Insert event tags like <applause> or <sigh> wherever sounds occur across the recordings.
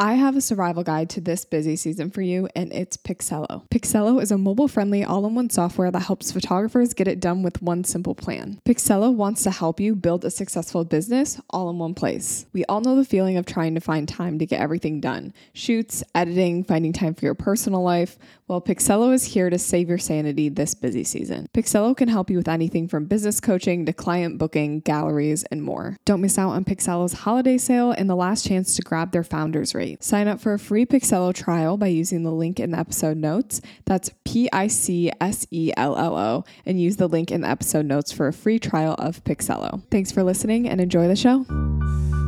I have a survival guide to this busy season for you, and it's Picsello. Picsello is a mobile friendly, all in one software that helps photographers get it done with one simple plan. Picsello wants to help you build a successful business all in one place. We all know the feeling of trying to find time to get everything done shoots, editing, finding time for your personal life. Well, Picsello is here to save your sanity this busy season. Picsello can help you with anything from business coaching to client booking, galleries, and more. Don't miss out on Picsello's holiday sale and the last chance to grab their founders rate. Sign up for a free Picsello trial by using the link in the episode notes. That's P I C S E L L O, and use the link in the episode notes for a free trial of Picsello. Thanks for listening and enjoy the show.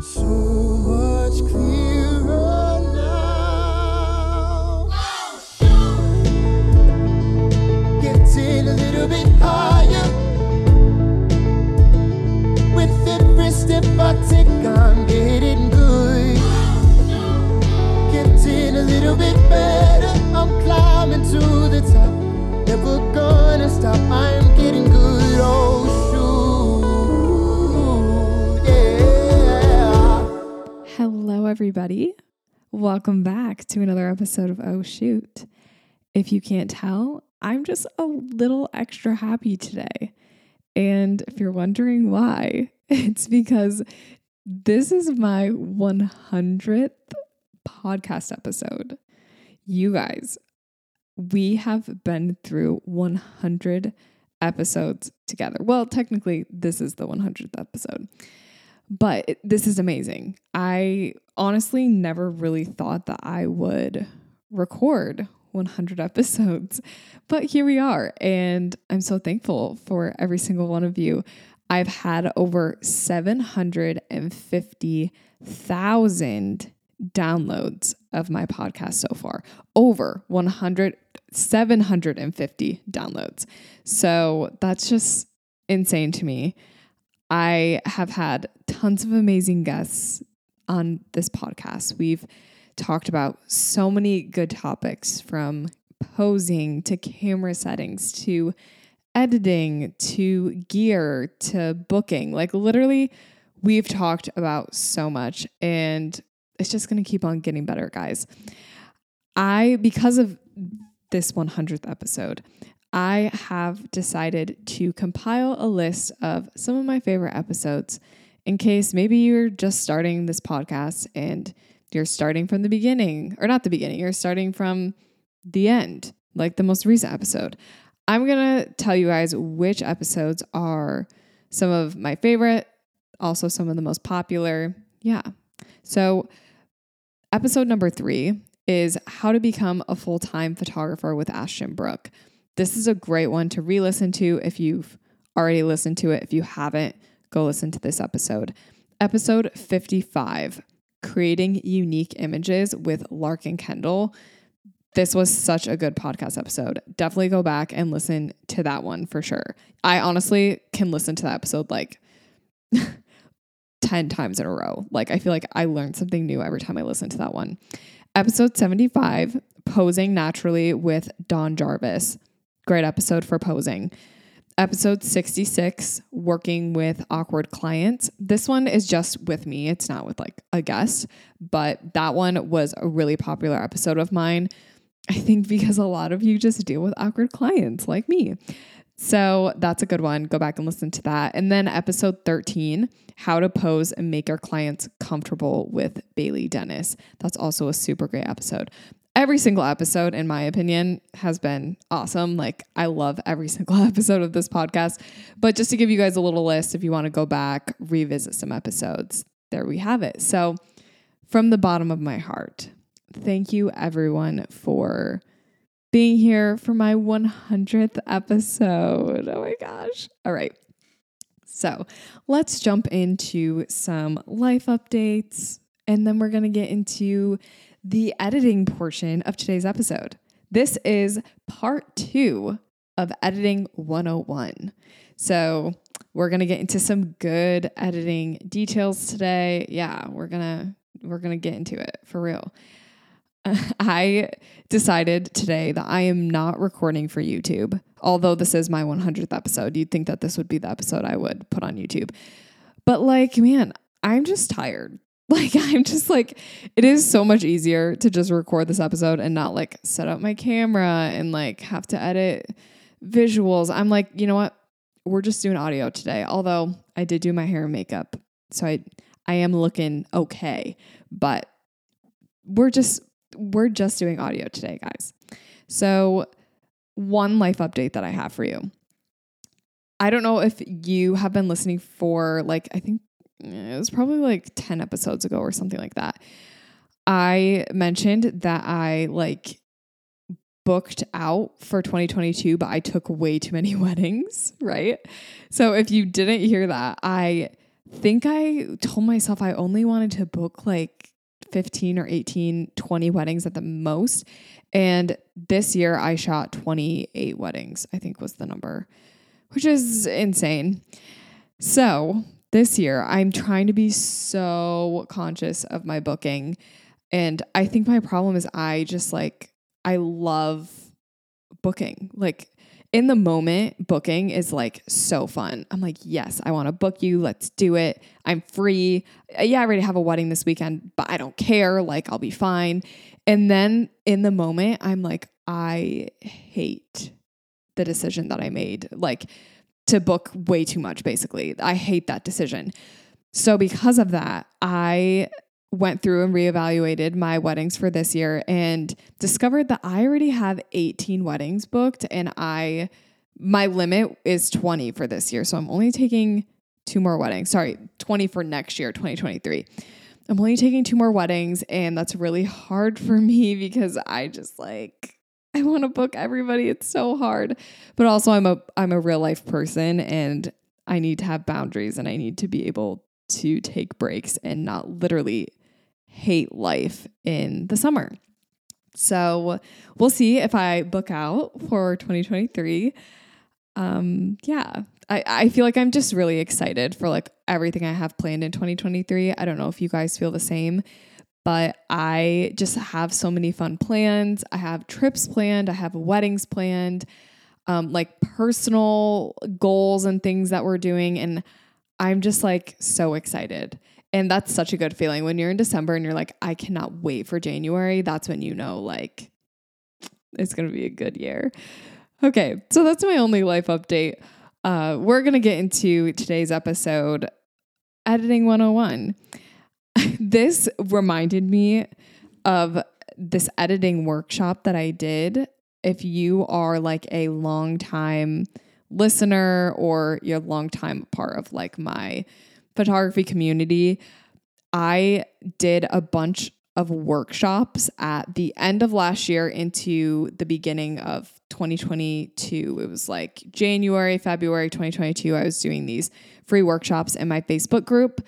So step I take, I'm getting little bit better. I'm climbing to the top. Never gonna stop. I'm getting good. Oh. Yeah. Hello, everybody. Welcome back to another episode of Oh Shoot. If you can't tell, I'm just a little extra happy today. And if you're wondering why, <laughs> it's because this is my 100th podcast episode. You guys, we have been through 100 episodes together. Well, technically, this is the 100th episode but it- this is amazing. I honestly never really thought that I would record 100 episodes, but here we are. And I'm so thankful for every single one of you. I've had over 750,000 downloads of my podcast so far. Over 100, 750 downloads. So that's just insane to me. I have had tons of amazing guests on this podcast. We've talked about so many good topics from posing to camera settings to editing to gear to booking. Like, literally, we've talked about so much, and it's just going to keep on getting better, guys. I, because of this 100th episode, I have decided to compile a list of some of my favorite episodes in case maybe you're just starting this podcast and you're starting from the beginning, or not the beginning, you're starting from the end, like the most recent episode. I'm going to tell you guys which episodes are some of my favorite, also some of the most popular. Yeah. So, episode number three is How to Become a Full Time Photographer with Ashton Brook. This is a great one to re listen to if you've already listened to it. If you haven't, go listen to this episode. Episode 55 Creating Unique Images with Larkin Kendall. This was such a good podcast episode. Definitely go back and listen to that one for sure. I honestly can listen to that episode like <laughs> 10 times in a row. Like, I feel like I learned something new every time I listen to that one. Episode 75 Posing Naturally with Don Jarvis. Great episode for posing. Episode 66 Working with Awkward Clients. This one is just with me, it's not with like a guest, but that one was a really popular episode of mine. I think because a lot of you just deal with awkward clients like me. So that's a good one. Go back and listen to that. And then episode 13, how to pose and make your clients comfortable with Bailey Dennis. That's also a super great episode. Every single episode, in my opinion, has been awesome. Like, I love every <laughs> single episode of this podcast. But just to give you guys a little list, if you want to go back, revisit some episodes, there we have it. So, from the bottom of my heart, thank you everyone for being here for my 100th episode. Oh my gosh. All right. So let's jump into some life updates and then we're going to get into the editing portion of today's episode. This is part two of Editing 101. So we're going to get into some good editing details today. Yeah, we're going to we're going to get into it for real. <laughs> I decided today that I am not recording for YouTube. Although this is my 100th episode, you'd think that this would be the episode I would put on YouTube. But like, man, I'm just tired. <laughs> Like, I'm just like, it is so much easier to just record this episode and not like set up my camera and like have to edit visuals. I'm like, you know what? We're just doing audio today. Although I did do my hair and makeup. So I I am looking okay, but we're just we're just doing audio today, guys. So one life update that I have for you. I don't know if you have been listening for like I think eh, it was probably like 10 episodes ago or something like that. I mentioned that I like booked out for 2022, but I took way too many <laughs> weddings, right? So if you didn't hear that, I think I told myself I only wanted to book like 15 or 18, 20 weddings at the most. And this year I shot 28 weddings, I think was the number, which is insane. So this year I'm trying to be so conscious of my booking. And I think my problem is I just like, I love booking. Like, in the moment, booking is like so fun. I'm like, yes, I want to book you. Let's do it. I'm free. Uh, yeah, I already have a wedding this weekend, but I don't care. Like, I'll be fine. And then in the moment, I'm like, I hate the decision that I made. Like, to book way too much, basically. I hate that decision. So, because of that, I went through and reevaluated my weddings for this year and discovered that I already have 18 weddings booked and I my limit is 20 for this year. So I'm only taking two more weddings. Sorry, 20 for next year, 2023. I'm only taking two more weddings and that's really hard <laughs> for me because I just like I want to book everybody. It's so hard. But also I'm a I'm a real life person and I need to have boundaries and I need to be able to take breaks and not literally hate life in the summer. So we'll see if I book out for 2023. Um, yeah, I, I feel like I'm just really excited for like everything I have planned in 2023. I don't know if you guys feel the same, but I just have so many fun plans. I have trips planned, I have weddings planned, um, like personal goals and things that we're doing. And I'm just like so excited. And that's such a good feeling when you're in December and you're like, I cannot wait for January. That's when you know, like, it's going to be a good year. Okay, so that's my only life update. Uh, we're going to get into today's episode, Editing 101. <laughs> this reminded me of this editing workshop that I did. If you are like a long time listener or you're a long time part of like my photography community, I did a bunch of workshops at the end of last year into the beginning of 2022. It was like January, February 2022. I was doing these free workshops in my Facebook group.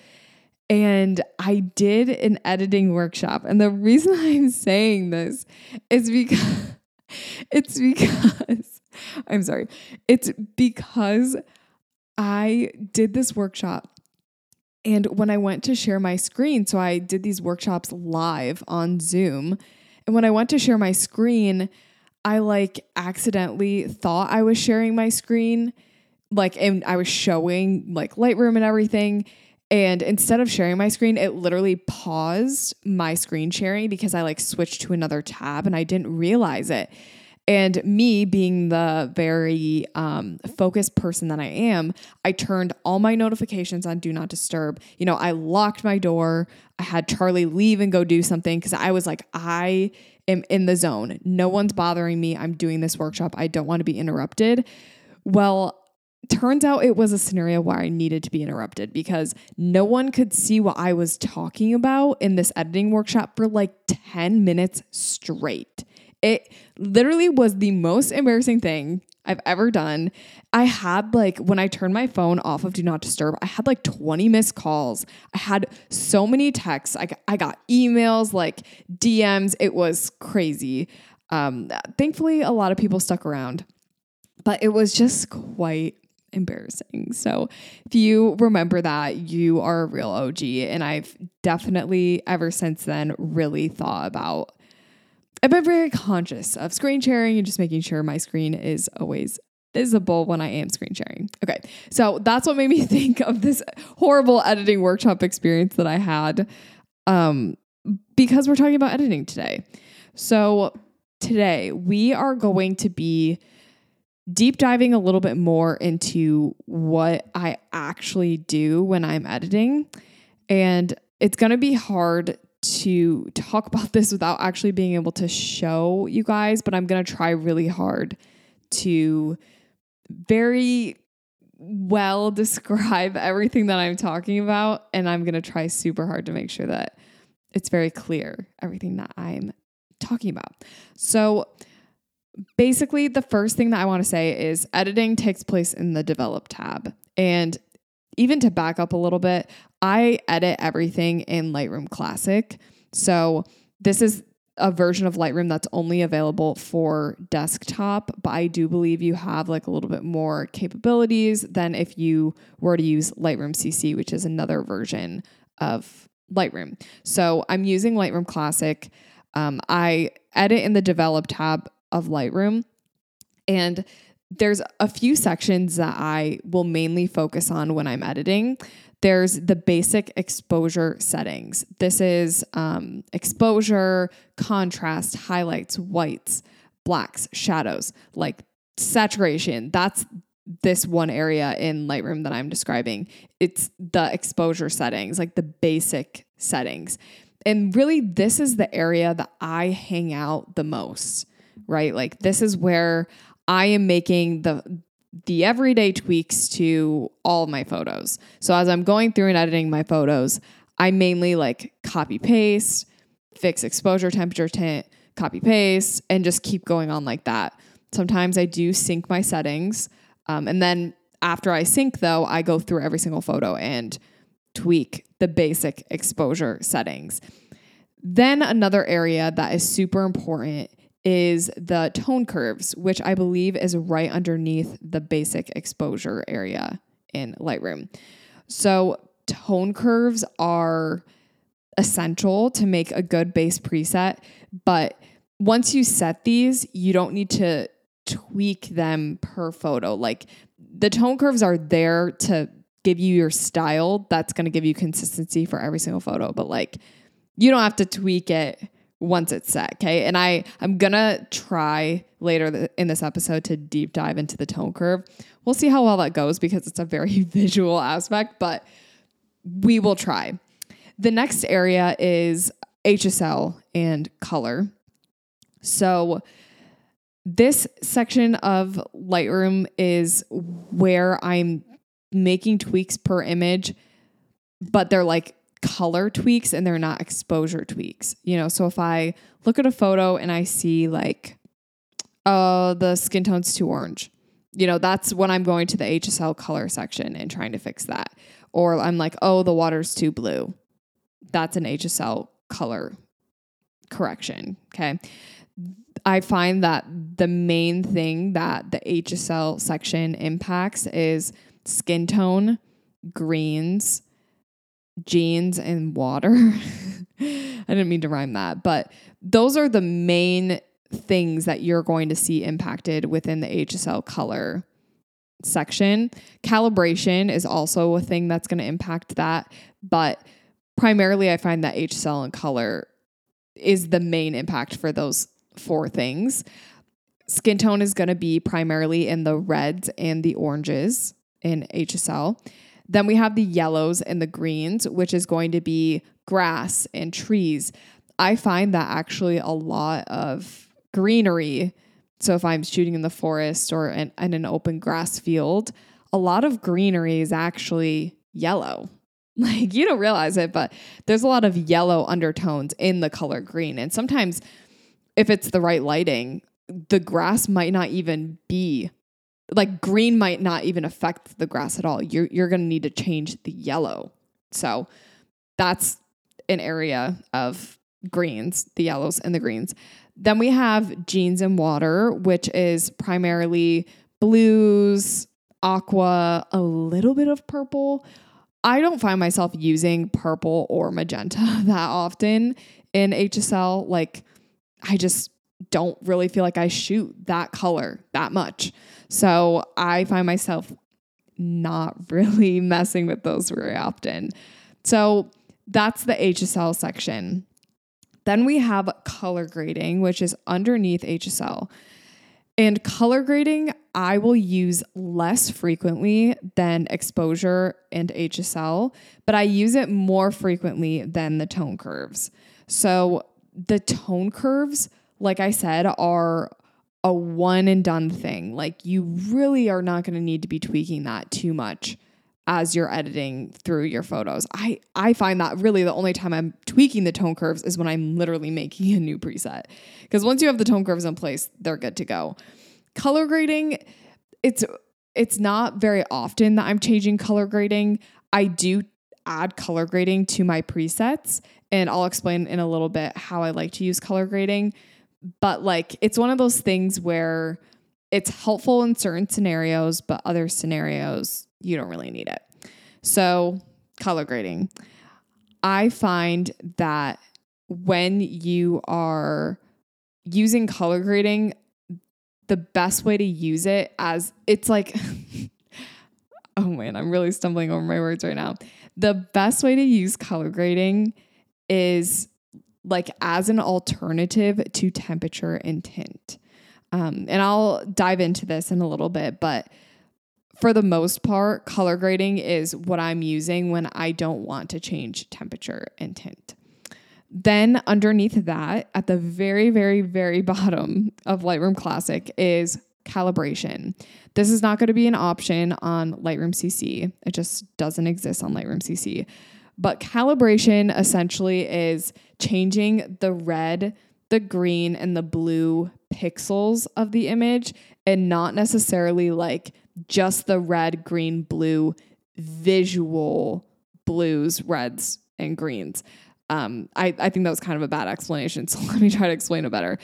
And I did an editing workshop. And the reason <laughs> I'm saying this is because <laughs> it's because <laughs> I'm sorry. It's because I did this workshop and when I went to share my screen, so I did these workshops live on Zoom. And when I went to share my screen, I like accidentally thought I was sharing my screen, like, and I was showing like Lightroom and everything. And instead of sharing my screen, it literally paused my screen sharing because I like switched to another tab and I didn't realize it. And me being the very um, focused person that I am, I turned all my notifications on Do Not Disturb. You know, I locked my door. I had Charlie leave and go do something because I was like, I am in the zone. No one's bothering me. I'm doing this workshop. I don't want to be interrupted. Well, turns out it was a scenario where I needed to be interrupted because no one could see what I was talking about in this editing workshop for like 10 minutes straight. It literally was the most embarrassing thing I've ever done. I had like when I turned my phone off of do not disturb, I had like 20 missed calls. I had so many texts. I got, I got emails, like DMs. It was crazy. Um, thankfully, a lot of people stuck around, but it was just quite embarrassing. So if you remember that, you are a real OG. And I've definitely ever since then really thought about I've been very conscious of screen sharing and just making sure my screen is always visible when I am screen sharing. Okay, so that's what made me <laughs> think of this horrible editing workshop experience that I had. um, because we're talking about editing today. So, today we are going to be deep diving a little bit more into what I actually do when I'm editing. And it's going to be hard to talk about <laughs> this without actually being able to show you guys, but I'm going to try really hard to very well <laughs> describe everything that I'm talking about. And I'm going to try super hard to make sure that it's very clear everything that I'm talking about. So, basically, the first thing that I want to say is editing takes place in the develop tab. And even to back up a little bit, I edit everything in Lightroom Classic. So, this is a version of Lightroom that's only available for desktop, but I do believe you have like a little bit more capabilities than if you were to use Lightroom CC, which is another version of Lightroom. So I'm using Lightroom Classic. Um, I edit in the develop tab of Lightroom, and there's a few sections that I will mainly focus on when I'm editing. There's the basic exposure settings. This is um, exposure, contrast, highlights, whites, blacks, shadows, like saturation. That's this one area in Lightroom that I'm describing. It's the exposure settings, like the basic settings. And really, this is the area that I hang out the most, right? Like, this is where I am making the the everyday tweaks to all my photos. So as I'm going through and editing my photos, I mainly like copy paste, fix exposure, temperature, tint, copy paste, and just keep going on like that. Sometimes I do sync my settings. Um, and then after I sync, though, I go through every single photo and tweak the basic exposure settings. Then another area that is super important is the tone curves, which I believe is right underneath the basic exposure area in Lightroom. So, tone curves are essential to make a good base preset, but once you set these, you don't need to tweak them per photo. Like the tone curves are there to give you your style that's going to give you consistency for every single photo, but like you don't have to tweak it once it's set. Okay. And I, I'm going to try later in this episode to deep dive into the tone curve. We'll see how well that goes because it's a very <laughs> visual aspect, but we will try. The next area is HSL and color. So, this section of Lightroom is where I'm making tweaks per image, but they're like color tweaks and they're not exposure tweaks. You know, so if I look at a photo and I see like, oh, the skin tone's too orange, you know, that's when I'm going to the HSL color section and trying to fix that. Or I'm like, oh, the water's too blue. That's an HSL color correction. Okay. I find that the main thing that the HSL section impacts is skin tone, greens, jeans and water. <laughs> I didn't mean to rhyme that, but those are the main things that you're going to see impacted within the HSL color section. Calibration is also a thing that's going to impact that, but primarily I find that HSL and color is the main impact for those four things. Skin tone is going to be primarily in the reds and the oranges in HSL. Then we have the yellows and the greens, which is going to be grass and trees. I find that actually a lot of greenery. So if I'm shooting in the forest or in, in an open grass field, a lot of greenery is actually yellow. <laughs> Like you don't realize it, but there's a lot of yellow undertones in the color green. And sometimes if it's the right lighting, the grass might not even be like green might not even affect the grass at all. You're you're going to need to change the yellow. So that's an area of greens, the yellows and the greens. Then we have jeans and water, which is primarily blues, aqua, a little bit of purple. I don't find myself using purple or magenta <laughs> that often in HSL. Like, I just don't really feel like I shoot that color that much. So I find myself not <laughs> really messing with those very often. So that's the HSL section. Then we have color grading, which is underneath HSL. And color grading, I will use less frequently than exposure and HSL, but I use it more frequently than the tone curves. So the tone curves, like I said, are a one and done thing. Like you really are not going to need to be tweaking that too much as you're editing through your photos. I I find that really the only time I'm tweaking the tone curves is when I'm literally making a new preset. Because once you have the tone curves in place, they're good to go. Color grading, it's it's not very often that I'm changing color grading. I do add color grading to my presets and I'll explain in a little bit how I like to use color grading. But like it's one of those things where it's helpful in certain scenarios, but other scenarios you don't really need it. So, color grading. I find that when you are using color grading, the best way to use it as it's like, <laughs> oh man, I'm really stumbling over my words right now. The best way to use color grading is like as an alternative to temperature and tint. Um, and I'll dive into this in a little bit, but for the most part, color grading is what I'm using when I don't want to change temperature and tint. Then, underneath that, at the very, very, very <laughs> bottom of Lightroom Classic is calibration. This is not going to be an option on Lightroom CC, it just doesn't exist on Lightroom CC. But calibration essentially is changing the red, the green, and the blue pixels of the image and not necessarily like just the red, green, blue visual blues, reds, and greens. Um, I, I think that was kind of a bad explanation. <laughs> So let me try to explain it better.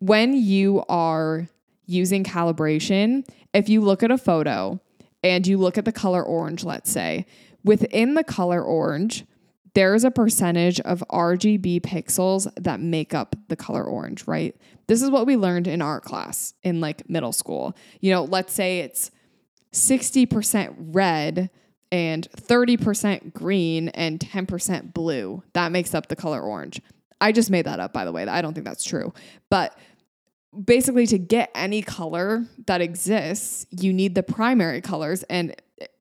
When you are using calibration, if you look at a photo and you look at the color orange, let's say, within the color orange, there is a percentage of RGB pixels that make up the color orange, right? This is what we learned in art class in like middle school. You know, let's say it's 60% red and 30% green and 10% blue. That makes up the color orange. I just made that up, by the way. I don't think that's true. But basically, to get any color that exists, you need the primary colors, and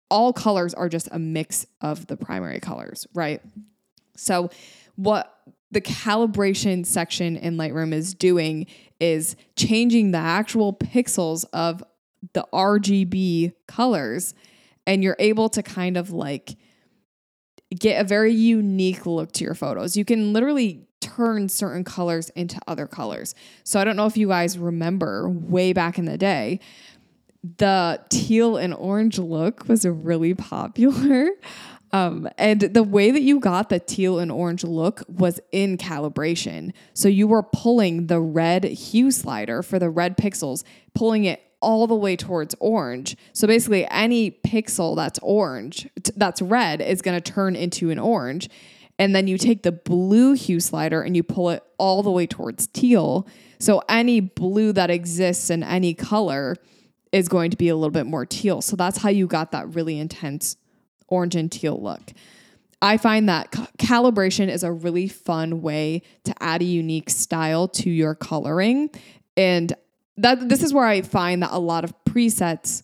all colors are just a mix of the primary colors, right? So, what the calibration section in Lightroom is doing is changing the actual pixels of the RGB colors and you're able to kind of like get a very unique look to your photos. You can literally turn certain colors into other colors. So I don't know if you guys remember way back in the day, the teal and orange look was really popular. <laughs> Um, and the way that you got the teal and orange look was in calibration. So you were pulling the red hue slider for the red pixels, pulling it all the way towards orange. So basically, any pixel that's orange, that's red, is going to turn into an orange. And then you take the blue hue slider and you pull it all the way towards teal. So any blue that exists in any color is going to be a little bit more teal. So that's how you got that really intense orange and teal look. I find that calibration is a really fun way to add a unique style to your coloring. And that this is where I find that a lot of presets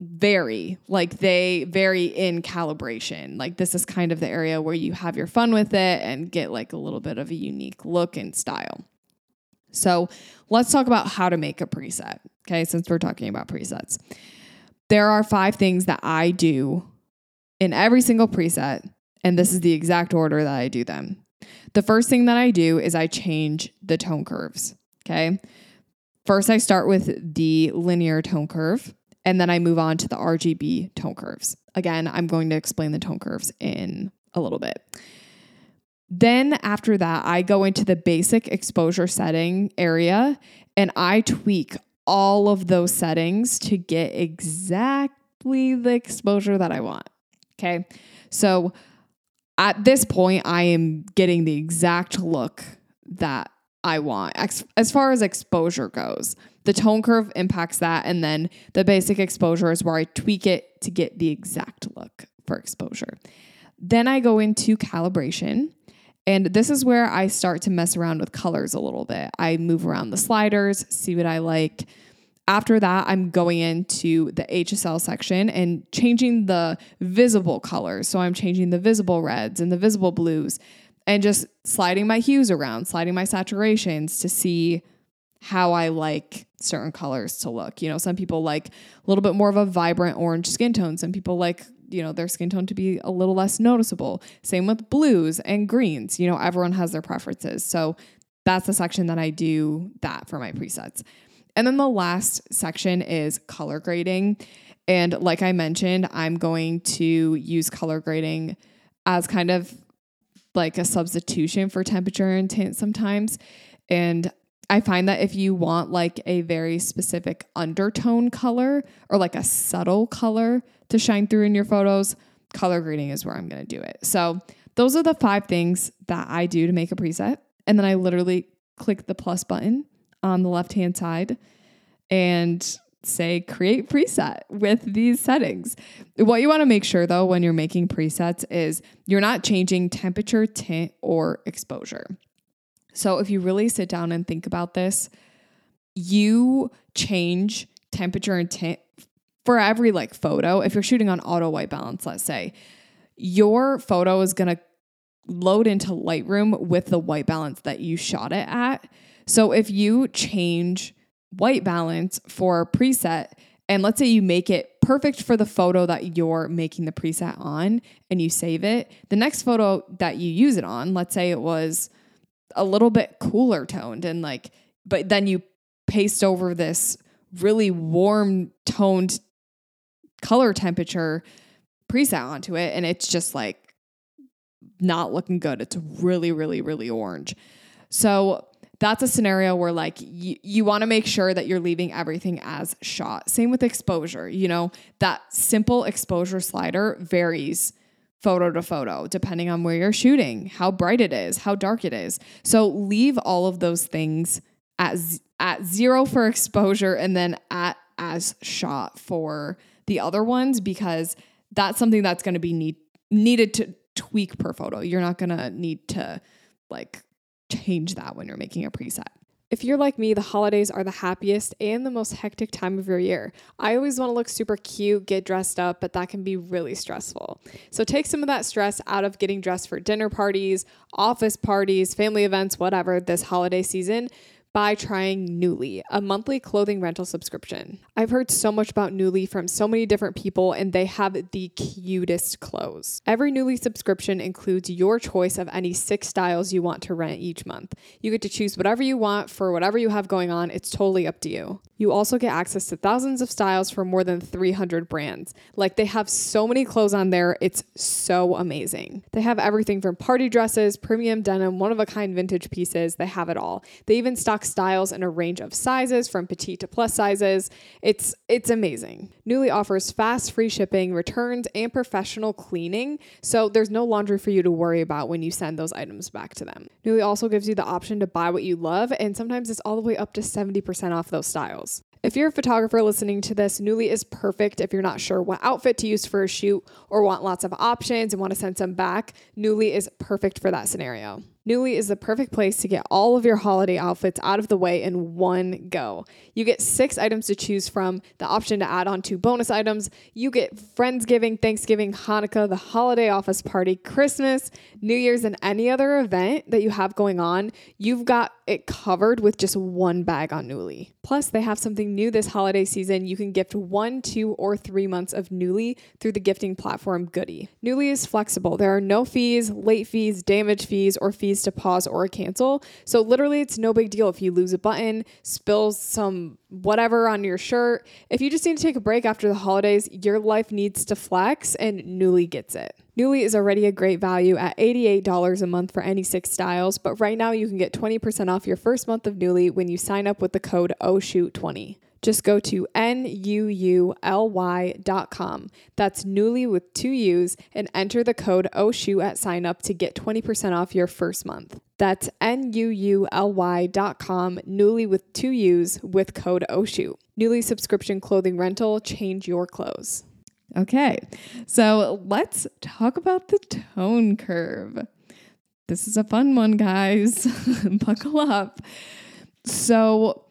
vary like they vary in calibration. Like this is kind of the area where you have your fun with it and get like a little bit of a unique look and style. So let's talk about how to make a preset okay since we're talking about presets. There are five things that i do in every single preset and this is the exact order that i do them. The first thing that i do is i change the tone curves okay? First, I start with the linear tone curve, and then I move on to the RGB tone curves. Again, I'm going to explain the tone curves in a little bit. Then, after that, I go into the basic exposure setting area and I tweak all of those settings to get exactly the exposure that I want. Okay. So, at this point, I am getting the exact look that I want. As far as exposure goes, the tone curve impacts that. And then the basic exposure is where I tweak it to get the exact look for exposure. Then I go into calibration. And this is where I start to mess around with colors a little bit. I move around the sliders, see what I like. After that, I'm going into the HSL section and changing the visible colors. So I'm changing the visible reds and the visible blues and just sliding my hues around, sliding my saturations to see how I like certain colors to look. You know, some people like a little bit more of a vibrant orange skin tone. Some people like, you know, their skin tone to be a little less noticeable. Same with blues and greens. You know, everyone has their preferences. So that's the section that I do that for my presets. And then the last section is color grading. And like I mentioned, I'm going to use color grading as kind of like a substitution for temperature and tint sometimes. And I find that if you want like a very specific undertone color or like a subtle color to shine through in your photos, color grading is where I'm going to do it. So, those are the five things that I do to make a preset. And then I literally click the plus button on the left hand side and say create preset with these settings. What you want to make sure though when you're making presets is you're not changing temperature, tint, or exposure. So if you really sit down and think about this, you change temperature and tint for every like photo. If you're shooting on auto white balance, let's say, your photo is going to load into Lightroom with the white balance that you shot it at. So if you change white balance for preset, and let's say you make it perfect for the photo that you're making the preset on and you save it, the next photo that you use it on, let's say it was a little bit cooler toned and like, but then you paste over this really warm toned color temperature preset onto it and it's just like not looking good. It's really, really, really orange. So that's a scenario where like y- you want to make sure that you're leaving everything as shot. Same with exposure. You know, that simple exposure slider varies photo to photo depending on where you're shooting, how bright it is, how dark it is. So leave all of those things at z- at 0 for exposure and then at as shot for the other ones because that's something that's going to be need, needed to tweak per photo. You're not going to need to like change that when you're making a preset. If you're like me, the holidays are the happiest and the most hectic time of your year. I always want to look super cute, get dressed up, but that can be really stressful. So take some of that stress out of getting dressed for dinner parties, office parties, family events, whatever this holiday season by trying Nuuly, a monthly clothing rental subscription. I've heard so much about Nuuly from so many different people, and they have the cutest clothes. Every Nuuly subscription includes your choice of any six styles you want to rent each month. You get to choose whatever you want for whatever you have going on, it's totally up to you. You also get access to thousands of styles from more than 300 brands. Like they have so many clothes on there, it's so amazing. They have everything from party dresses, premium denim, one of a kind vintage pieces, they have it all. They even stock styles in a range of sizes from petite to plus sizes. It's it's amazing. Nuuly offers fast free shipping, returns, and professional cleaning, so there's no laundry for you to worry about when you send those items back to them. Nuuly also gives you the option to buy what you love, and sometimes it's all the way up to 70% off those styles. If you're a photographer listening to this, Nuuly is perfect if you're not sure what outfit to use for a shoot or want lots of options and want to send some back. Nuuly is perfect for that scenario. Nuuly is the perfect place to get all of your holiday outfits out of the way in one go. You get six items to choose from, the option to add on two bonus items. You get Friendsgiving, Thanksgiving, Hanukkah, the holiday office party, Christmas, New Year's, and any other event that you have going on. You've got it covered with just one bag on Nuuly. Plus, they have something new this holiday season. You can gift one, two, or three months of Nuuly through the gifting platform Goody. Nuuly is flexible. There are no fees, late fees, damage fees, or fees to pause or cancel. So literally it's no big deal if you lose a button, spill some whatever on your shirt. If you just need to take a break after the holidays, your life needs to flex and Nuuly gets it. Nuuly is already a great value at $88 a month for any six styles, but right now you can get 20% off your first month of Nuuly when you sign up with the code OSHOOT20. Just go to N-U-U-L-Y.com. That's newly with two U's and enter the code OSHOOT at sign up to get 20% off your first month. That's N-U-U-L-Y.com, Nuuly with two U's with code OSHOOT. Nuuly subscription clothing rental, change your clothes. Okay, so let's talk about the tone curve. This is a fun one, guys. <laughs> Buckle up. So,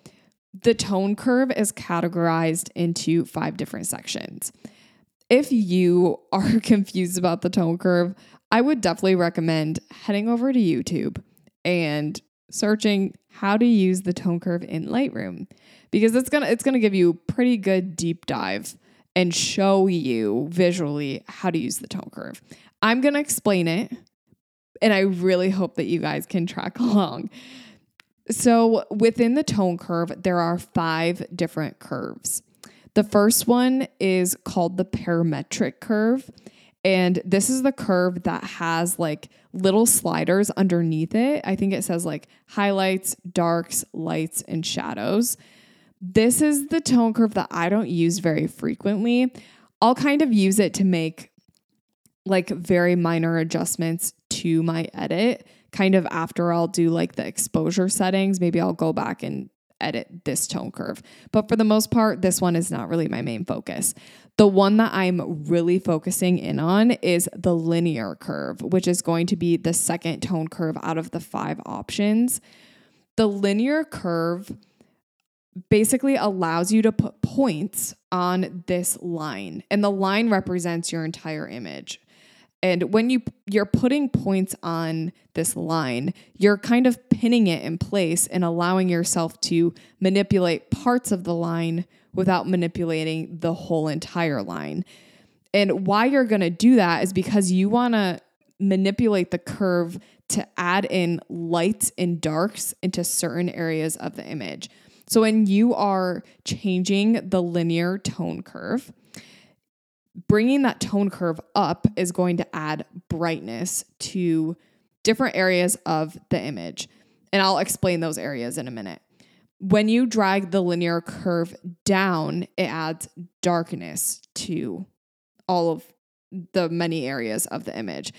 the tone curve is categorized into five different sections. If you <laughs> are confused about the tone curve, I would definitely recommend heading over to YouTube and searching how to use the tone curve in Lightroom because it's going to it's going to give you a pretty good deep dive and show you visually how to use the tone curve. I'm going to explain it and I really hope that you guys can track <laughs> along. So, within the tone curve, there are five different curves. The first one is called the parametric curve. And this is the curve that has like little sliders underneath it. I think it says like highlights, darks, lights, and shadows. This is the tone curve that I don't use very frequently. I'll kind of use it to make like very minor adjustments to my edit. Kind of after I'll do like the exposure settings, maybe I'll go back and edit this tone curve. But for the most part, this one is not really my main focus. The one that I'm really focusing in on is the linear curve, which is going to be the second tone curve out of the five options. The linear curve basically allows you to put points on this line, and the line represents your entire image. And when you you're putting points on this line, you're kind of pinning it in place and allowing yourself to manipulate parts of the line without manipulating the whole entire line. And why you're going to do that is because you want to manipulate the curve to add in lights and darks into certain areas of the image. So when you are changing the linear tone curve, bringing that tone curve up is going to add brightness to different areas of the image. And I'll explain those areas in a minute. When you drag the linear curve down, it adds darkness to all of the many areas of the image.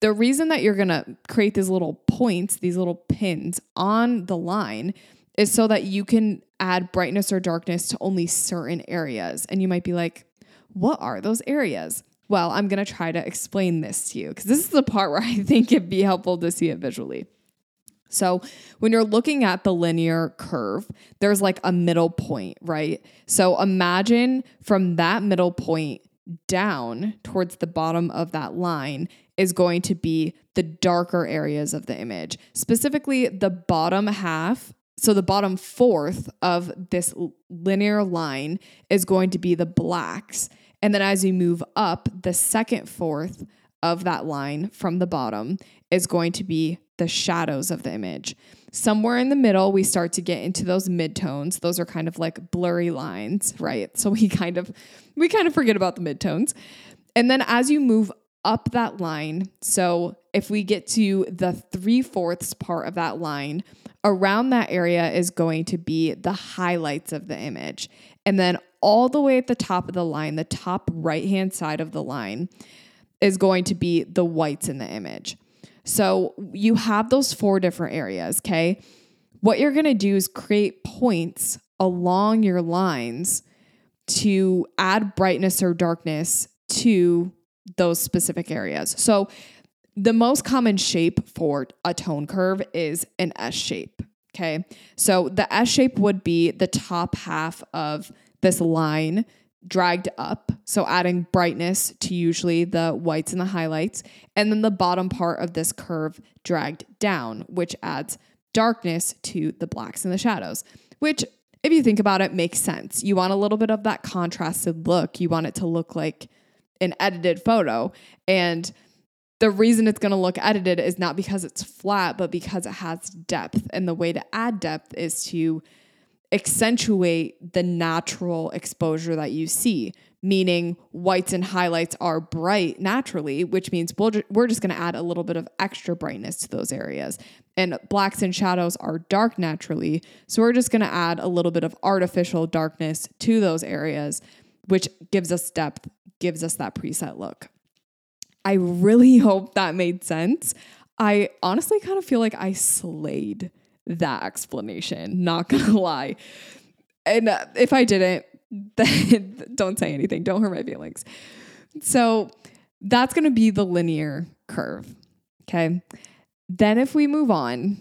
The reason that you're going to create these little points, these little pins on the line is so that you can add brightness or darkness to only certain areas. And you might be like, what are those areas? Well, I'm going to try to explain this to you because this is the part where <laughs> I think it'd be helpful to see it visually. So, when you're looking at the linear curve, there's like a middle point, right? So, imagine from that middle point down towards the bottom of that line is going to be the darker areas of the image, specifically the bottom half. So, the bottom fourth of this linear line is going to be the blacks. And then as you move up, the second fourth of that line from the bottom is going to be the shadows of the image. Somewhere in the middle, we start to get into those midtones. Those are kind of like blurry lines, right? So we kind of we kind of forget about the midtones. And then as you move up that line, so if we get to the three fourths part of that line, around that area is going to be the highlights of the image. And then all the way at the top of the line, the top right hand side of the line, is going to be the whites in the image. So you have those four different areas, okay? What you're gonna do is create points along your lines to add brightness or darkness to those specific areas. So the most common shape for a tone curve is an S shape. Okay. So the S shape would be the top half of this line dragged up. So adding brightness to usually the whites and the highlights. And then the bottom part of this curve dragged down, which adds darkness to the blacks and the shadows, which if you think about it makes sense. You want a little bit of that contrasted look. You want it to look like an edited photo. And the reason it's going to look edited is not because it's flat, but because it has depth. And the way to add depth is to accentuate the natural exposure that you see, meaning whites and highlights are bright naturally, which means we we we're just going to add a little bit of extra brightness to those areas. And blacks and shadows are dark naturally, so we're just going to add a little bit of artificial darkness to those areas, which gives us depth, gives us that preset look. I really <laughs> hope that made sense. I honestly kind of feel like I slayed that explanation, not gonna <laughs> lie. And uh, if I didn't, <laughs> then don't say anything. Don't hurt my feelings. So that's to be the linear curve. Okay. Then if we move on,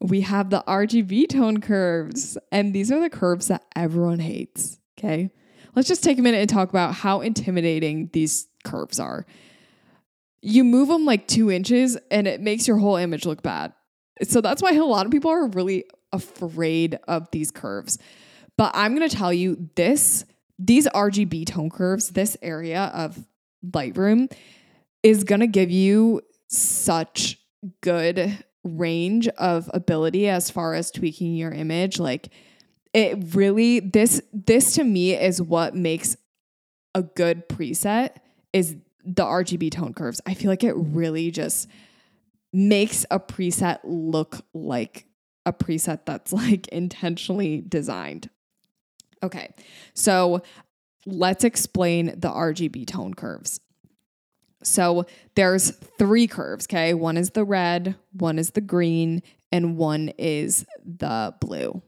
we have the RGB tone curves. And these are the curves that everyone hates. Okay. Let's just take a minute and talk about how intimidating these curves are. You move them like two inches and it makes your whole image look bad. So that's why a lot of people are really afraid of these curves. But I'm going to tell you this these RGB tone curves, this area of Lightroom is going to give you such good range of ability as far as tweaking your image like it really this this to me is what makes a good preset is the RGB tone curves. I feel like it really just makes a preset look like a preset that's like intentionally designed. Okay. So let's explain the RGB tone curves. So there's three curves, okay? One is the red, one is the green, and one is the blue.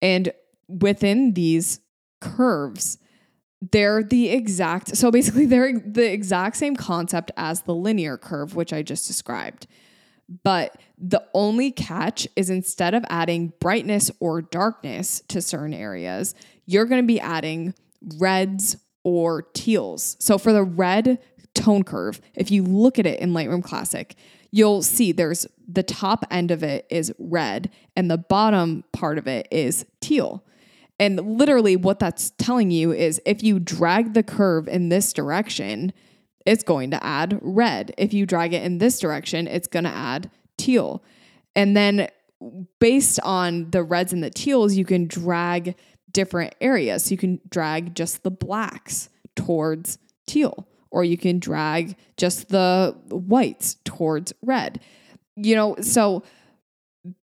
And within these curves, they're the exact so basically <laughs> they're the exact same concept as the linear curve which I just described. But the only catch is instead of adding brightness or darkness to certain areas, you're going to be adding reds or teals. So for the red tone curve, if you look at it in Lightroom Classic, you'll see there's the top end of it is red and the bottom part of it is teal. And literally, what that's telling you is if you drag the curve in this direction, it's going to add red. If you drag it in this direction, it's going to add teal. And then, based on the reds and the teals, you can drag different areas. So you can drag just the blacks towards teal, or you can drag just the whites towards red. You know, so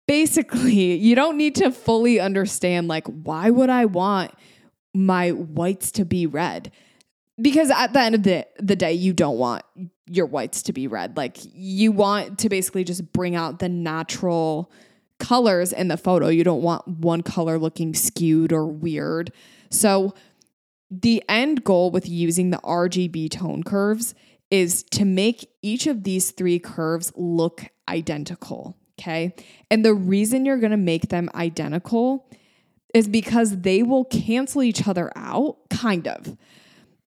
basically, <laughs> you don't need to fully understand, like, why would I want my whites to be red? Because at the end of the, the day, you don't want your whites to be red. Like, you want to basically just bring out the natural colors in the photo. You don't want one color looking skewed or weird. So, the end goal with using the RGB tone curves is to make each of these three curves look identical. Okay. And the reason you're going to make them identical is because they will cancel each other out, kind of.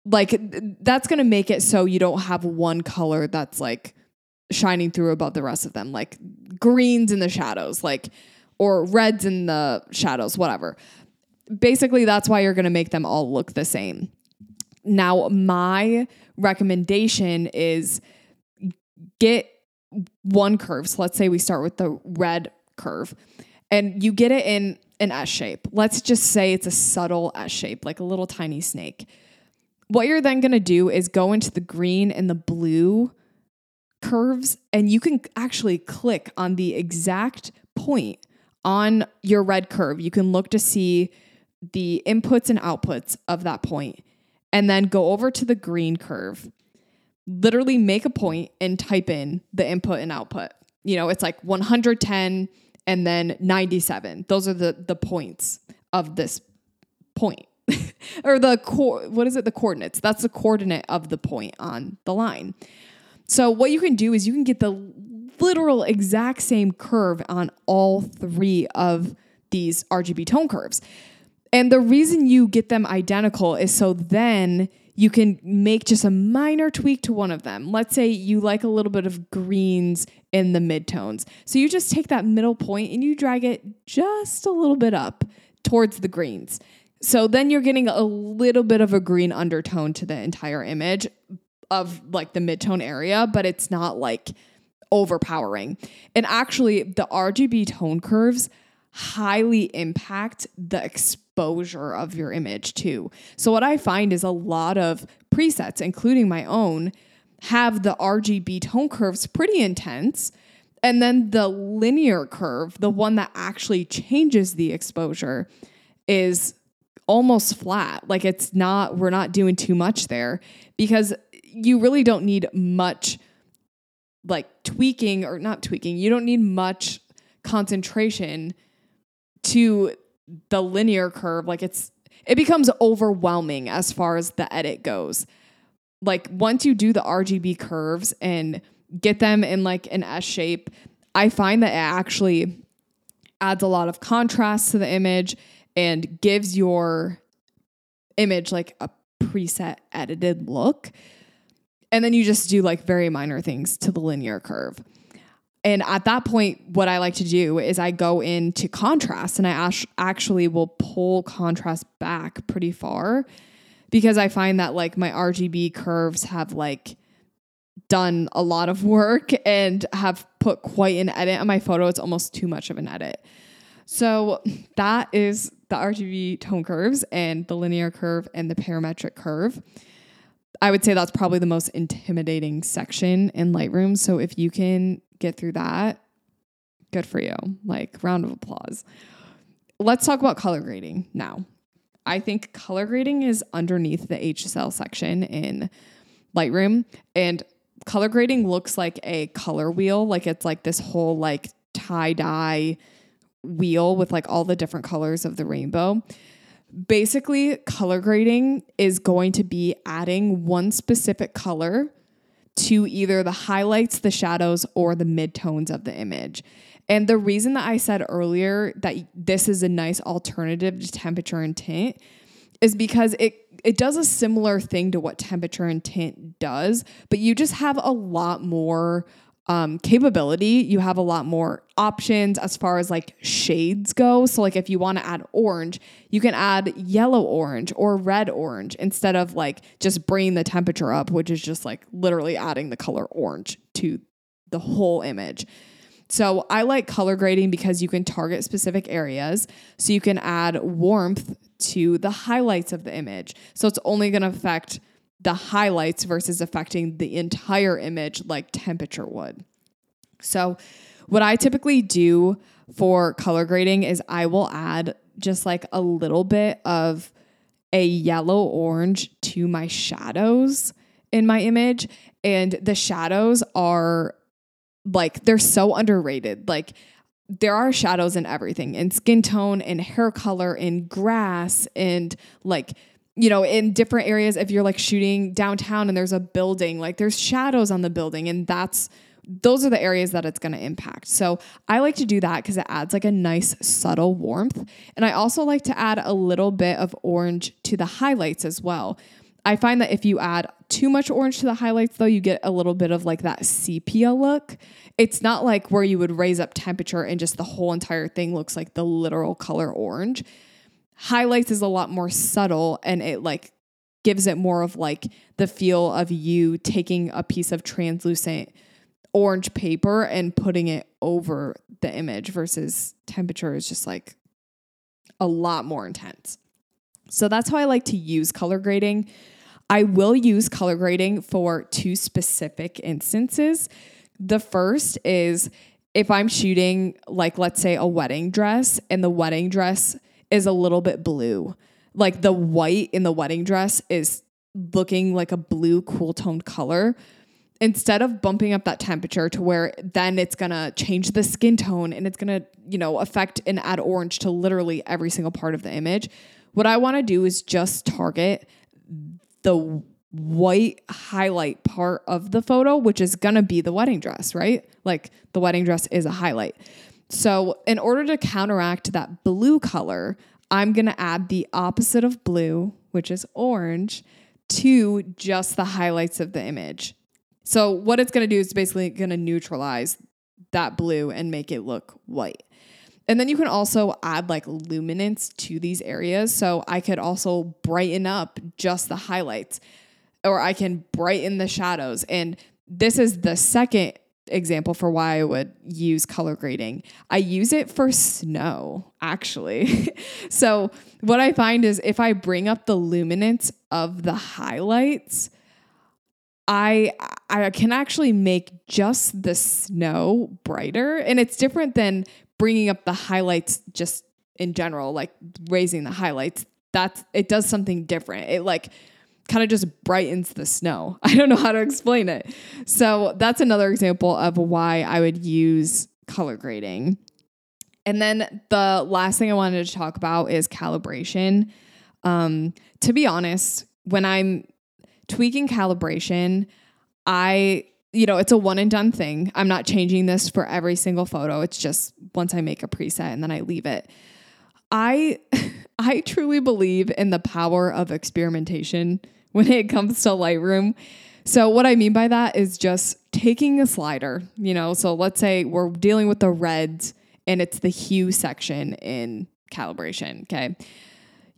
Like, that's going to make it so you don't have one color that's like shining through above the rest of them, like greens in the shadows, like, or reds in the shadows, whatever. Basically, that's why you're going to make them all look the same. Now, my recommendation is get one curve. So let's say we start with the red curve and you get it in an S shape. Let's just say it's a subtle S shape, like a little tiny snake. What you're then going to do is go into the green and the blue curves, and you can actually click on the exact point on your red curve. You can look to see the inputs and outputs of that point, and then go over to the green curve. Literally make a point and type in the input and output. You know, it's like 110 and then 97. Those are the the points of this point. <laughs> or the core what is it the coordinates that's the coordinate of the point on the line so what you can do is you can get the literal exact same curve on all three of these RGB tone curves. And the reason you get them identical is so then you can make just a minor tweak to one of them. Let's say you like a little bit of greens in the midtones. So you just take that middle point and you drag it just a little bit up towards the greens. So then you're getting a little bit of a green undertone to the entire image, of like the midtone area, but it's not like overpowering. And actually, the RGB tone curves highly impact the exposure of your image too. So, what I find is a lot of presets, including my own, have the RGB tone curves pretty intense. And then the linear curve, the one that actually changes the exposure, is almost flat. Like it's not, we're not doing too much there because you really don't need much like tweaking or not tweaking. You don't need much concentration to the linear curve. Like it's it becomes overwhelming as far as the edit goes. like once you do the RGB curves and get them in like an S shape, I find that it actually adds a lot of contrast to the image and gives your image like a preset edited look. And then you just do like very minor things to the linear curve. And at that point, what I like to do is I go into contrast and I actually will pull contrast back pretty far because I find that like my RGB curves have like done a lot of work and have put quite an edit on my photo. It's almost too much of an edit. So that is the RGB tone curves and the linear curve and the parametric curve. I would say that's probably the most intimidating section in Lightroom. So if you can get through that, good for you. Like, round of applause. Let's talk about color grading now. I think color grading is underneath the HSL section in Lightroom. And color grading looks like a color wheel. Like it's like this whole like tie dye wheel with like all the different colors of the rainbow. Basically, color grading is going to be adding one specific color to either the highlights, the shadows, or the midtones of the image. And the reason that I said earlier that this is a nice alternative to temperature and tint is because it it does a similar thing to what temperature and tint does, but you just have a lot more um, capability. You have a lot more options as far as like shades go. So, like if you want to add orange, you can add yellow orange or red orange instead of like just bringing the temperature up, which is just like literally adding the color orange to the whole image. So I like color grading because you can target specific areas. So you can add warmth to the highlights of the image. So it's only going to affect the highlights versus affecting the entire image like temperature would. So what I typically do for color grading is I will add just like a little bit of a yellow orange to my shadows in my image. And the shadows are like they're so underrated. Like there are shadows in everything, in skin tone, in hair color, in grass, and like you know, in different areas, if you're like shooting downtown and there's a building, like there's shadows on the building, and that's those are the areas that it's going to impact. So I like to do that because it adds like a nice subtle warmth. And I also like to add a little bit of orange to the highlights as well. I find that if you add too much orange to the highlights, though, you get a little bit of like that sepia look. It's not like where you would raise up temperature and just the whole entire thing looks like the literal color orange. Highlights is a lot more subtle and it like gives it more of like the feel of you taking a piece of translucent orange paper and putting it over the image versus temperature is just like a lot more intense. So that's how I like to use color grading. I will use color grading for two specific instances. The first is if I'm shooting, like, let's say a wedding dress, and the wedding dress is a little bit blue. Like the white in the wedding dress is looking like a blue, cool toned color. Instead of bumping up that temperature to where then it's gonna change the skin tone and it's gonna, you know, affect and add orange to literally every single part of the image, what I wanna do is just target the white highlight part of the photo, which is gonna be the wedding dress, right? Like the wedding dress is a highlight. So, in order to counteract that blue color, I'm gonna add the opposite of blue, which is orange, to just the highlights of the image. So, what it's gonna do is basically gonna neutralize that blue and make it look white. And then you can also add like luminance to these areas. So I could also brighten up just the highlights or I can brighten the shadows. And this is the second example for why I would use color grading. I use it for snow, actually. <laughs> so, what I find is if I bring up the luminance of the highlights, I I can actually make just the snow brighter and it's different than bringing up the highlights just in general, like raising the highlights, that's it does something different. It like kind of just brightens the snow. <laughs> I don't know how to explain it. So that's another example of why I would use color grading. And then the last thing I wanted to talk about is calibration. Um, to be honest, when I'm tweaking calibration, I, you know, it's a one and done thing. I'm not changing this for every single photo. It's just once I make a preset and then I leave it. I <laughs> I truly believe in the power of experimentation <laughs> when it comes to Lightroom. So what I mean by that is just taking a slider, you know, so let's say we're dealing with the reds and it's the hue section in calibration, okay?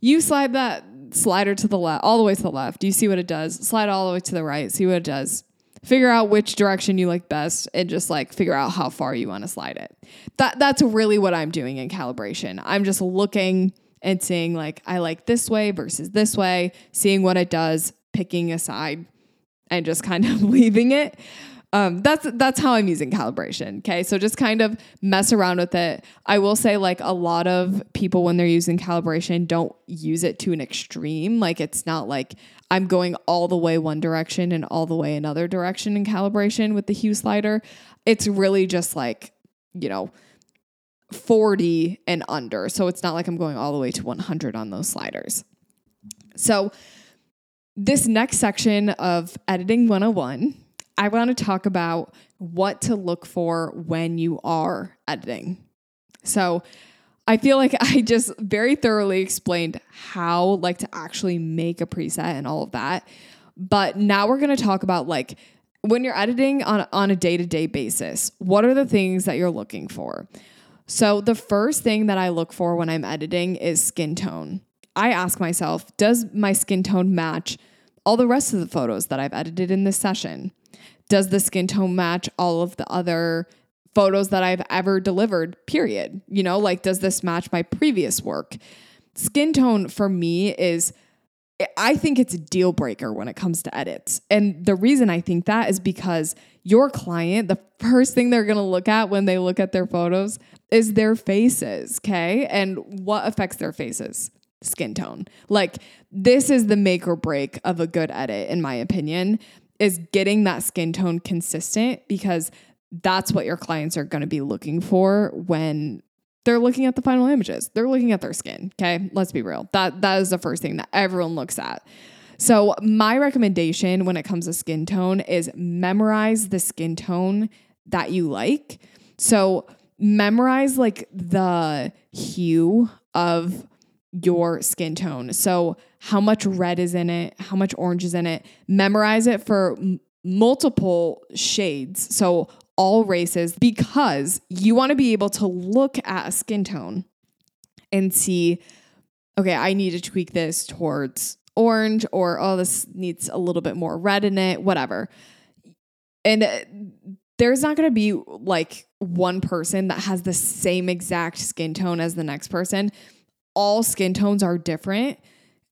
You slide that slider to the left, all the way to the left. Do you see what it does? Slide all the way to the right, see what it does. Figure out which direction you like best and just like figure out how far you want to slide it. That that's really what I'm doing in calibration. I'm just looking and seeing like I like this way versus this way, seeing what it does, picking a side and just kind of <laughs> leaving it. Um, that's that's how I'm using calibration. Okay, so just kind of mess around with it. I will say, like a lot of people when they're using calibration, don't use it to an extreme. Like it's not like I'm going all the way one direction and all the way another direction in calibration with the hue slider. It's really just like you know 40 and under. So it's not like I'm going all the way to 100 on those sliders. So this next section of editing 101 I want to talk about what to look for when you are editing. So, I feel like I just very thoroughly explained how like to actually make a preset and all of that. But now we're going to talk about like when you're editing on on a day-to-day basis, what are the things that you're looking for? So, the first thing that I look for when I'm editing is skin tone. I ask myself, does my skin tone match all the rest of the photos that I've edited in this session? does the skin tone match all of the other photos that I've ever delivered, period? You know, like, does this match my previous work? Skin tone for me is, I think it's a deal breaker when it comes to edits. And the reason I think that is because your client, the first thing they're gonna look at when they look at their photos is their faces, okay? And what affects their faces? Skin tone. Like, this is the make or break of a good edit, in my opinion is getting that skin tone consistent because that's what your clients are going to be looking for when they're looking at the final images. They're looking at their skin, okay? Let's be real. That that is the first thing that everyone looks at. So, my recommendation when it comes to skin tone is memorize the skin tone that you like. So, memorize like the hue of your skin tone. So, how much red is in it, how much orange is in it. Memorize it for m- multiple shades. So, all races, because you want to be able to look at a skin tone and see, okay, I need to tweak this towards orange, or oh, this needs a little bit more red in it, whatever. And uh, there's not going to be like one person that has the same exact skin tone as the next person all skin tones are different.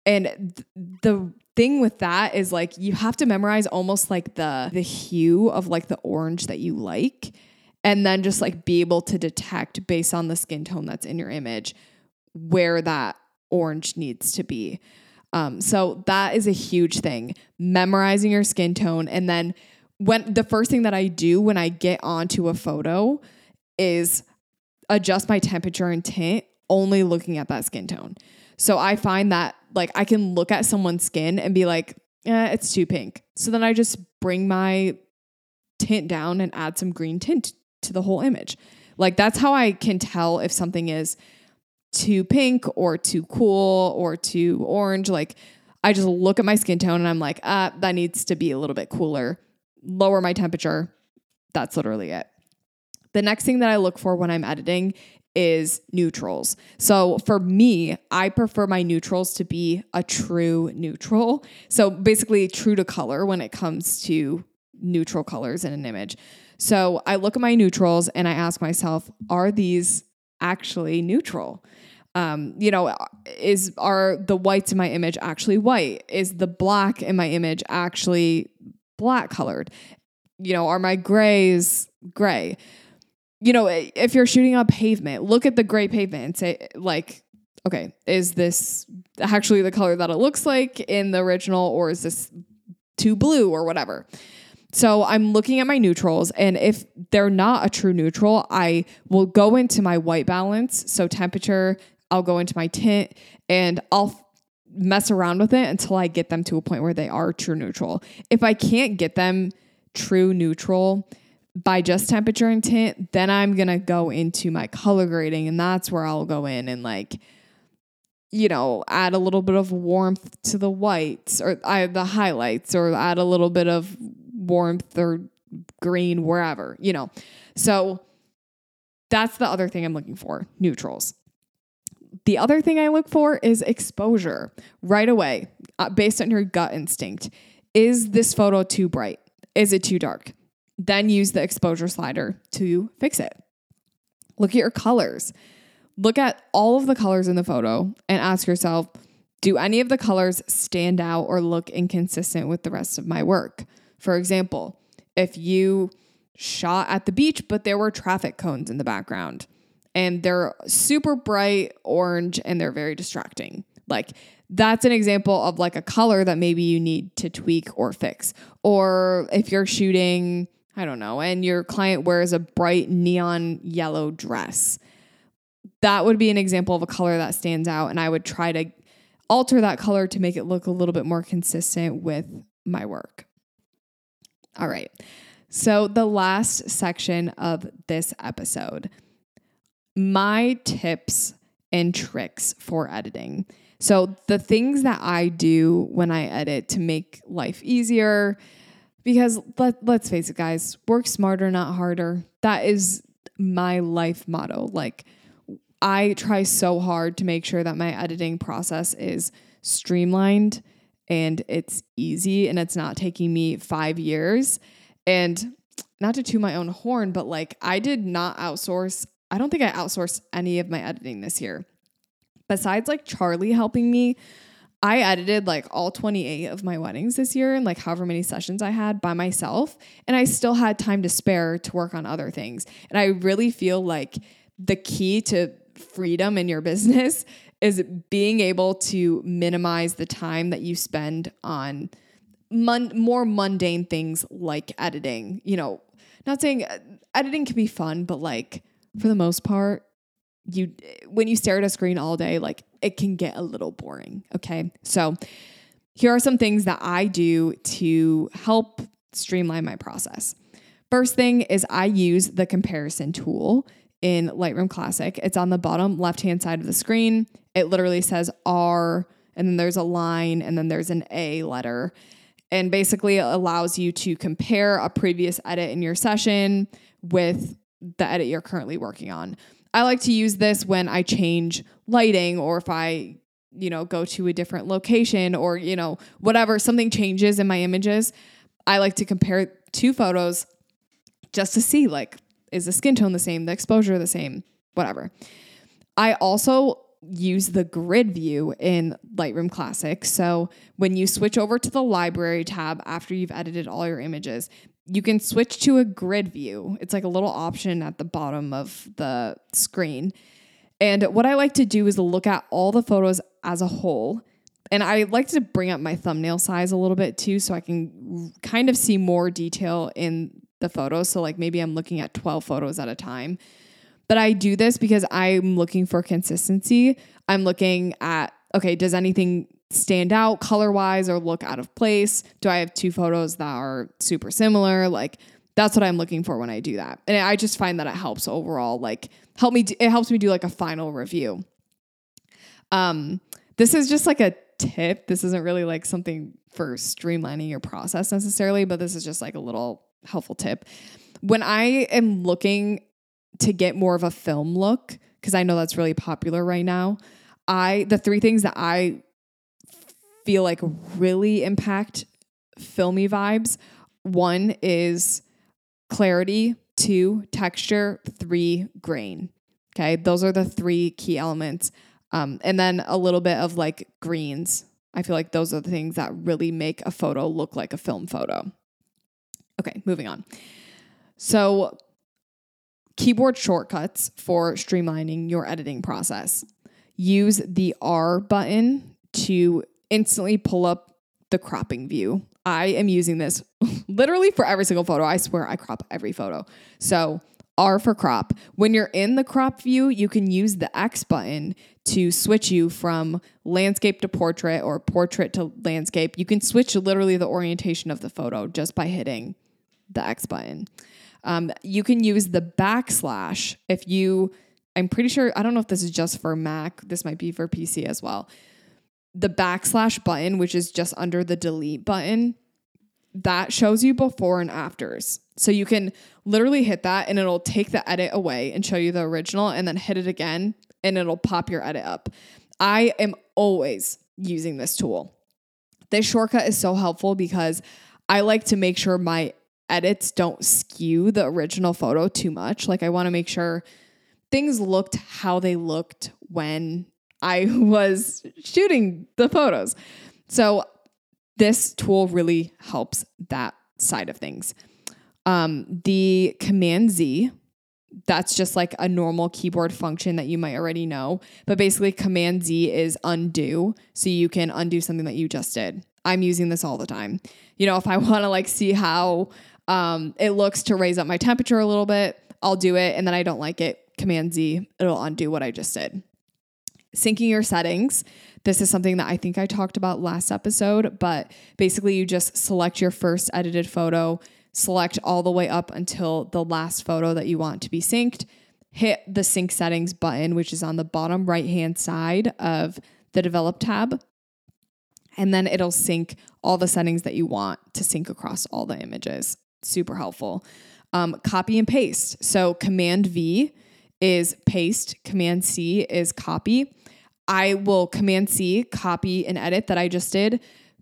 And th- the thing with that is like you have to memorize almost like the the hue of like the orange that you like and then just like be able to detect based on the skin tone that's in your image where that orange needs to be. Um, so that is a huge thing. Memorizing your skin tone and then when the first thing that I do when I get onto a photo is adjust my temperature and tint only looking at that skin tone. So I find that like I can look at someone's skin and be like, eh, it's too pink. So then I just bring my tint down and add some green tint to the whole image. Like that's how I can tell if something is too pink or too cool or too orange. Like I just look at my skin tone and I'm like, ah, that needs to be a little bit cooler. Lower my temperature. That's literally it. The next thing that I look for when I'm editing is neutrals. So for me, I prefer my neutrals to be a true neutral. So basically, true to color when it comes to neutral colors in an image. So I look at my neutrals and I ask myself, are these actually neutral? Um, you know, is are the whites in my image actually white? Is the black in my image actually black colored? You know, are my grays gray? you know, if you're shooting on pavement, look at the gray pavement and say, like, okay, is this actually the color that it looks like in the original, or is this too blue or whatever? So I'm looking at my neutrals, and if they're not a true neutral, I will go into my white balance. So temperature, I'll go into my tint, and I'll mess around with it until I get them to a point where they are true neutral. If I can't get them true neutral by just temperature and tint, then I'm going to go into my color grading and that's where I'll go in and like you know, add a little bit of warmth to the whites or I, the highlights or add a little bit of warmth or green wherever, you know. So that's the other thing I'm looking for, neutrals. The other thing I look for is exposure right away, uh, based on your gut instinct. Is this photo too bright? Is it too dark? Then use the exposure slider to fix it. Look at your colors. Look at all of the colors in the photo and ask yourself do any of the colors stand out or look inconsistent with the rest of my work? For example, if you shot at the beach, but there were traffic cones in the background and they're super bright orange and they're very distracting. Like that's an example of like a color that maybe you need to tweak or fix. Or if you're shooting, I don't know, and your client wears a bright neon yellow dress, that would be an example of a color that stands out. And I would try to alter that color to make it look a little bit more consistent with my work. All right. So, the last section of this episode my tips and tricks for editing. So, the things that I do when I edit to make life easier, because let, let's face it, guys, work smarter, not harder. That is my life motto. Like, I try so hard to make sure that my editing process is streamlined and it's easy and it's not taking me five years. And not to toot my own horn, but like I did not outsource, I don't think I outsourced any of my editing this year. Besides like Charlie helping me, I edited like all 28 of my weddings this year and like however many sessions I had by myself. And I still had time to spare to work on other things. And I really feel like the key to freedom in your <laughs> business is being able to minimize the time that you spend on mon- more mundane things like editing. You know, not saying uh, editing can be fun, but like for the most part, you when you stare at a screen all day, like it can get a little boring. Okay. So here are some things that I do to help streamline my process. First thing is I use the comparison tool in Lightroom Classic. It's on the bottom left hand side of the screen. It literally says R, and then there's a line, and then there's an A letter. And basically, it allows you to compare a previous edit in your session with the edit you're currently working on. I like to use this when I change lighting or if I, you know, go to a different location or, you know, whatever, something changes in my images. I like to compare two photos just to see like is the skin tone the same, the exposure the same, whatever. I also use the grid view in Lightroom Classic. So when you switch over to the library tab after you've edited all your images, you can switch to a grid view. It's like a little option at the bottom of the screen. And what I like to do is look at all the photos as a whole. And I like to bring up my thumbnail size a little bit too, so I can kind of see more detail in the photos. So, like maybe I'm looking at 12 photos at a time. But I do this because I'm looking for consistency. I'm looking at, okay, does anything stand out color wise or look out of place? Do I have two photos that are super similar? Like, that's what I'm looking for when I do that. And I just find that it helps overall, like, help me, it helps me do like a final review. Um, this is just like a tip. This isn't really like something for streamlining your process necessarily, but this is just like a little helpful tip. When I am looking to get more of a film look, because I know that's really popular right now, I the three things that I feel like really impact filmy vibes. One is clarity, two, texture, three, grain. Okay, those are the three key elements. Um, and then a little bit of like greens. I feel like those are the things that really make a photo look like a film photo. Okay, moving on. So, keyboard shortcuts for streamlining your editing process. Use the R button to instantly pull up the cropping view. I am using this <laughs> literally for every single photo. I swear I crop every photo. So, R for crop. When you're in the crop view, you can use the X button to switch you from landscape to portrait or portrait to landscape. You can switch literally the orientation of the photo just by hitting the X button. Um, you can use the backslash if you, I'm pretty sure, I don't know if this is just for Mac, this might be for PC as well. The backslash button, which is just under the delete button, that shows you before and afters. So you can literally hit that and it'll take the edit away and show you the original and then hit it again and it'll pop your edit up. I am always using this tool. This shortcut is so helpful because I like to make sure my edits don't skew the original photo too much. Like I want to make sure things looked how they looked when I was shooting the photos. So this tool really helps that side of things. Um, the Command Z, that's just like a normal keyboard function that you might already know. But basically, Command Z is undo. So you can undo something that you just did. I'm using this all the time. You know, if I <laughs> want to like see how um, it looks to raise up my temperature a little bit, I'll do it. And then I don't like it, Command Z, it'll undo what I just did. Syncing your settings. This is something that I think I talked about last episode, but basically, you just select your first edited photo, select all the way up until the last photo that you want to be synced, hit the sync settings button, which is on the bottom right hand side of the develop tab. And then it'll sync all the settings that you want to sync across all the images. Super helpful. Um, copy and paste. So Command V is paste, Command C is copy. I will Command C, copy and edit that I just did,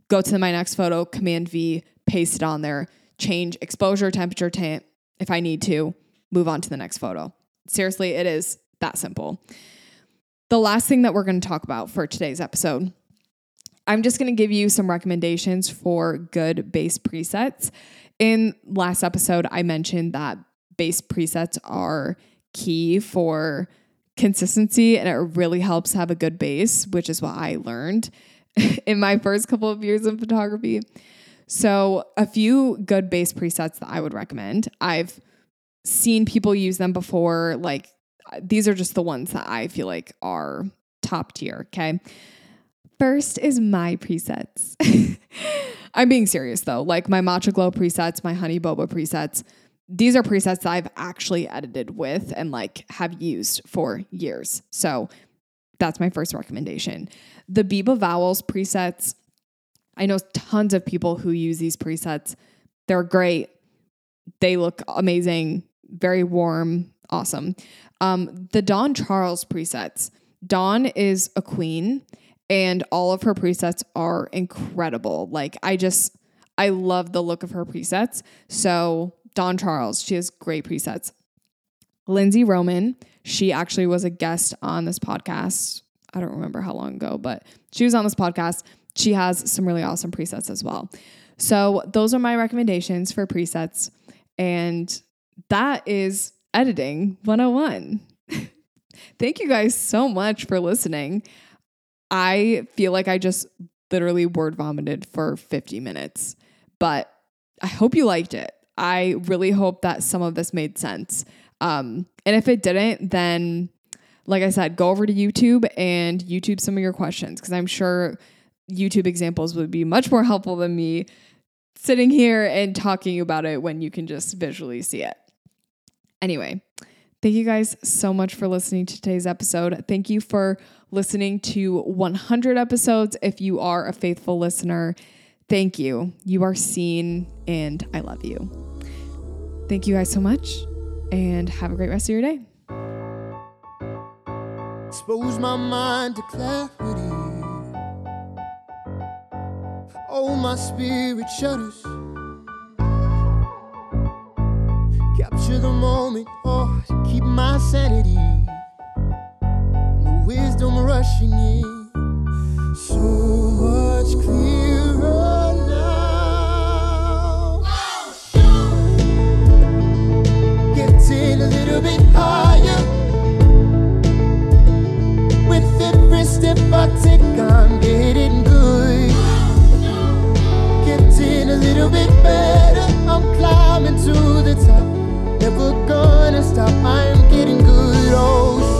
go to my next photo, Command V, paste it on there, change exposure, temperature, temp if I need to, move on to the next photo. Seriously, it is that simple. The last thing that we're going to talk about for today's episode, I'm just going to give you some recommendations for good base presets. In last episode, I mentioned that base presets are key for consistency and it really helps have a good base, which is what I learned <laughs> in my first couple of years of photography. So, a few good base presets that I would recommend. I've seen people use them before. Like, uh, these are just the ones that I feel like are top tier. Okay. First is my presets. <laughs> I'm being serious though. Like, my Matcha Glow presets, my Honey Boba presets, these are presets that I've actually edited with and like have used for years. So that's my first recommendation. The Biba Vowels presets, I know tons of people who use these presets. They're great. They look amazing, very warm, awesome. Um, the Dawn Charles presets. Dawn is a queen and all of her presets are incredible. Like I just I love the look of her presets. So Dawn Charles, she has great presets. Lindsay Roman, she actually was a guest on this podcast. I don't remember how long ago, but she was on this podcast. She has some really awesome presets as well. So, those are my recommendations for presets. And that is editing 101. <laughs> Thank you guys so much for listening. I feel like I just literally word vomited for 50 minutes, but I hope you liked it. I really hope that some of this made sense. Um, and if it didn't, then like I said, go over to YouTube and YouTube some of your questions because I'm sure YouTube examples would be much more helpful than me sitting here and talking about it when you can just visually see it. Anyway, thank you guys so much for listening to today's episode. Thank you for listening to 100 episodes if you are a faithful listener. Thank you. You are seen and I love you. Thank you guys so much and have a great rest of your day. Expose my mind to clarity. Oh, my spirit shudders. Capture the moment, oh, to keep my sanity. And the wisdom rushing in. So much clearer. bit higher. With every step I take I'm getting good. Getting a little bit better. I'm climbing to the top. Never gonna stop I'm getting good, oh